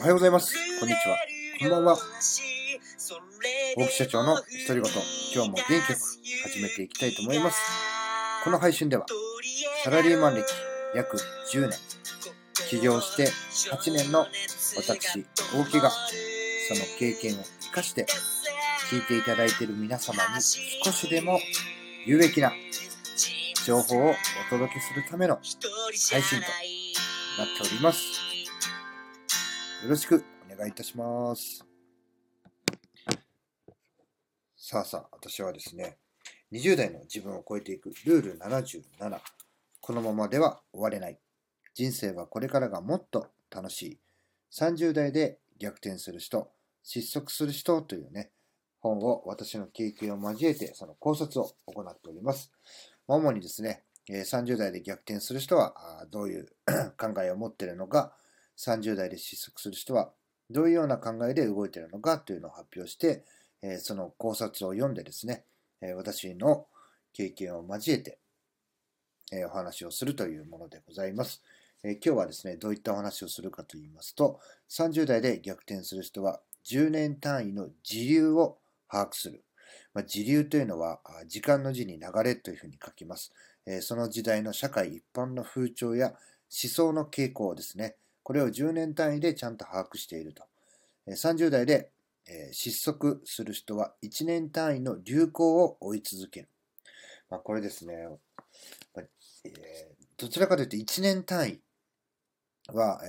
おはようございます。こんにちは。こんばんは。大木社長の独り言、今日も元気よく始めていきたいと思います。この配信では、サラリーマン歴約10年、起業して8年の私、大木が、その経験を生かして、聞いていただいている皆様に少しでも有益な情報をお届けするための配信となっております。よろしくお願いいたします。さあさあ、私はですね、20代の自分を超えていくルール77。このままでは終われない。人生はこれからがもっと楽しい。30代で逆転する人、失速する人というね、本を私の経験を交えてその考察を行っております。主にですね、30代で逆転する人はどういう 考えを持っているのか、30代で失速する人はどういうような考えで動いているのかというのを発表して、その考察を読んでですね、私の経験を交えてお話をするというものでございます。今日はですね、どういったお話をするかと言いますと、30代で逆転する人は10年単位の時流を把握する。まあ、時流というのは、時間の字に流れというふうに書きます。その時代の社会一般の風潮や思想の傾向ですね。これを10年単位でちゃんと把握していると。30代で失速する人は1年単位の流行を追い続ける。まあ、これですね、どちらかというと1年単位は、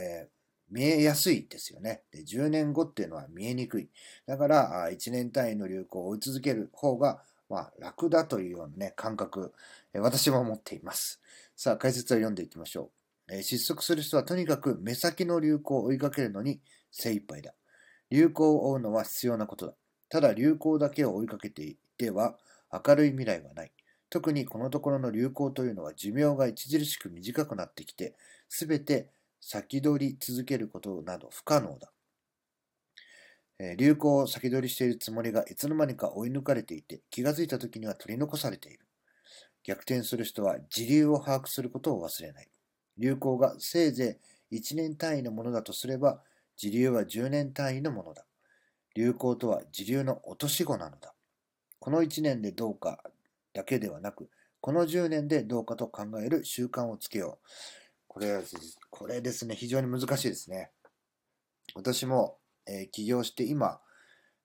見えやすいですよねで。10年後っていうのは見えにくい。だから、1年単位の流行を追い続ける方が、まあ、楽だというようなね、感覚、私も持っています。さあ、解説を読んでいきましょうえ。失速する人はとにかく目先の流行を追いかけるのに精一杯だ。流行を追うのは必要なことだ。ただ流行だけを追いかけていては明るい未来はない。特にこのところの流行というのは寿命が著しく短くなってきて、すべて先取り続けることなど不可能だ。流行を先取りしているつもりがいつの間にか追い抜かれていて、気がついた時には取り残されている。逆転する人は時流を把握することを忘れない。流行がせいぜい1年単位のものだとすれば、時流は10年単位のものだ。流行とは時流の落とし子なのだ。この1年でどうかだけではなく、この10年でどうかと考える習慣をつけよう。これ、これですね、非常に難しいですね。私も、えー、起業して今、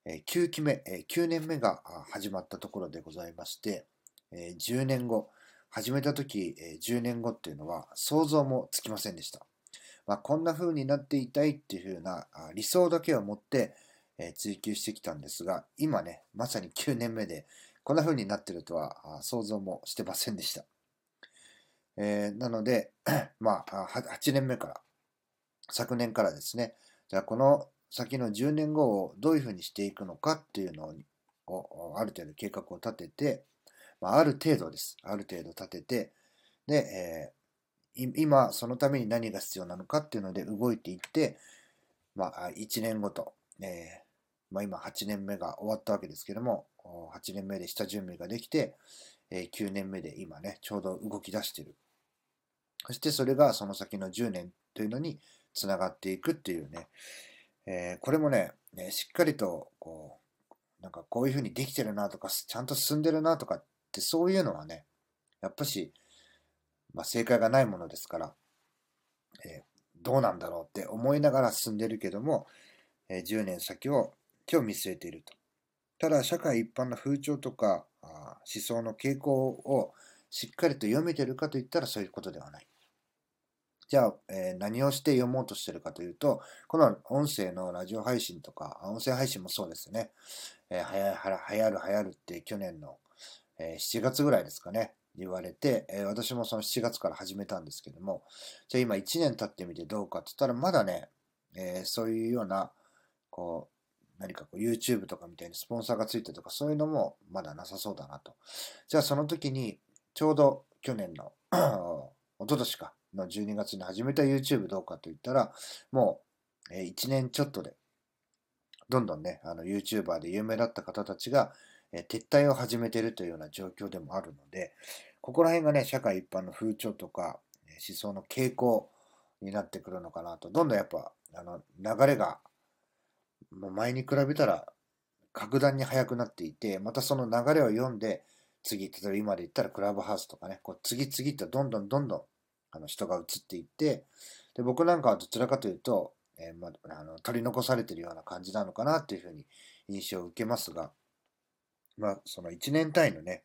えー、9期目、えー、9年目が始まったところでございまして、え10年後、始めた時、え10年後っていうのは想像もつきませんでした。まあ、こんな風になっていたいっていう風な理想だけを持って、え追求してきたんですが、今ね、まさに9年目で、こんな風になってるとは想像もしてませんでした。えー、なので、まあ、8年目から、昨年からですね、じゃあこの先の10年後をどういうふうにしていくのかっていうのを、ある程度計画を立てて、まあ、ある程度です。ある程度立てて、で、えー、今そのために何が必要なのかっていうので動いていって、まあ、1年ごと、えー、まあ、今8年目が終わったわけですけども、8年目で下準備ができて、え9年目で今ね、ちょうど動き出してる。そしてそれがその先の10年というのにつながっていくっていうね、えー、これもね、ね、しっかりとこう、なんかこういうふうにできてるなとか、ちゃんと進んでるなとかってそういうのはね、やっぱし、まあ、正解がないものですから、えー、どうなんだろうって思いながら進んでるけども、えー、10年先を今日見据えていると。ただ、社会一般の風潮とか思想の傾向をしっかりと読めてるかといったらそういうことではない。じゃあ、えー、何をして読もうとしてるかというと、この音声のラジオ配信とか、音声配信もそうですね。えー、はや流行る流行るって去年の、えー、7月ぐらいですかね、言われて、え私もその7月から始めたんですけども、じゃあ今1年経ってみてどうかって言ったら、まだね、えそういうような、こう、何かこう YouTube とかみたいにスポンサーがついてとかそういうのもまだなさそうだなと。じゃあその時にちょうど去年の一昨年かの12月に始めた YouTube どうかといったら、もうえ1年ちょっとで、どんどんね、あの YouTuber で有名だった方たちが撤退を始めてるというような状況でもあるので、ここら辺がね、社会一般の風潮とか思想の傾向になってくるのかなと。どんどんやっぱ、あの、流れが、もう前に比べたら格段に速くなっていて、またその流れを読んで、次、例えば今で言ったらクラブハウスとかね、こう次々とどんどんどんどんあの人が移っていって、で僕なんかはどちらかというと、えー、まあの取り残されてるような感じなのかなっていうふうに印象を受けますが、まあ、その1年単位のね、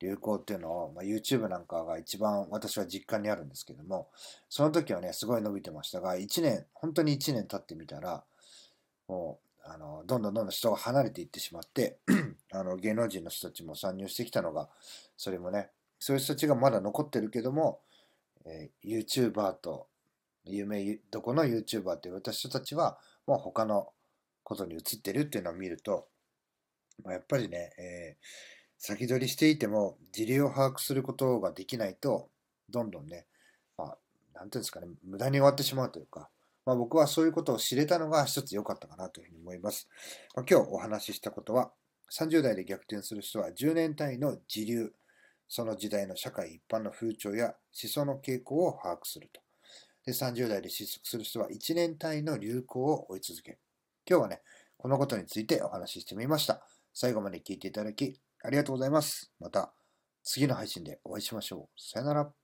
流行っていうのを、まあ、YouTube なんかが一番私は実感にあるんですけども、その時はね、すごい伸びてましたが、1年、本当に1年経ってみたら、もう、あの、どんどんどんどん人が離れていってしまって あの、芸能人の人たちも参入してきたのが、それもね、そういう人たちがまだ残ってるけども、えー、YouTuber と、有名どこの YouTuber って言われた人たちは、もう他のことに移ってるっていうのを見ると、まあ、やっぱりね、えー、先取りしていても、時流を把握することができないと、どんどんね、まあ、なんていうんですかね、無駄に終わってしまうというか、まあ、僕はそういうことを知れたのが一つ良かったかなというふうに思います。まあ、今日お話ししたことは、30代で逆転する人は10年単位の時流、その時代の社会一般の風潮や思想の傾向を把握すると。で、30代で失速する人は1年単位の流行を追い続ける。今日はね、このことについてお話ししてみました。最後まで聞いていただきありがとうございます。また次の配信でお会いしましょう。さよなら。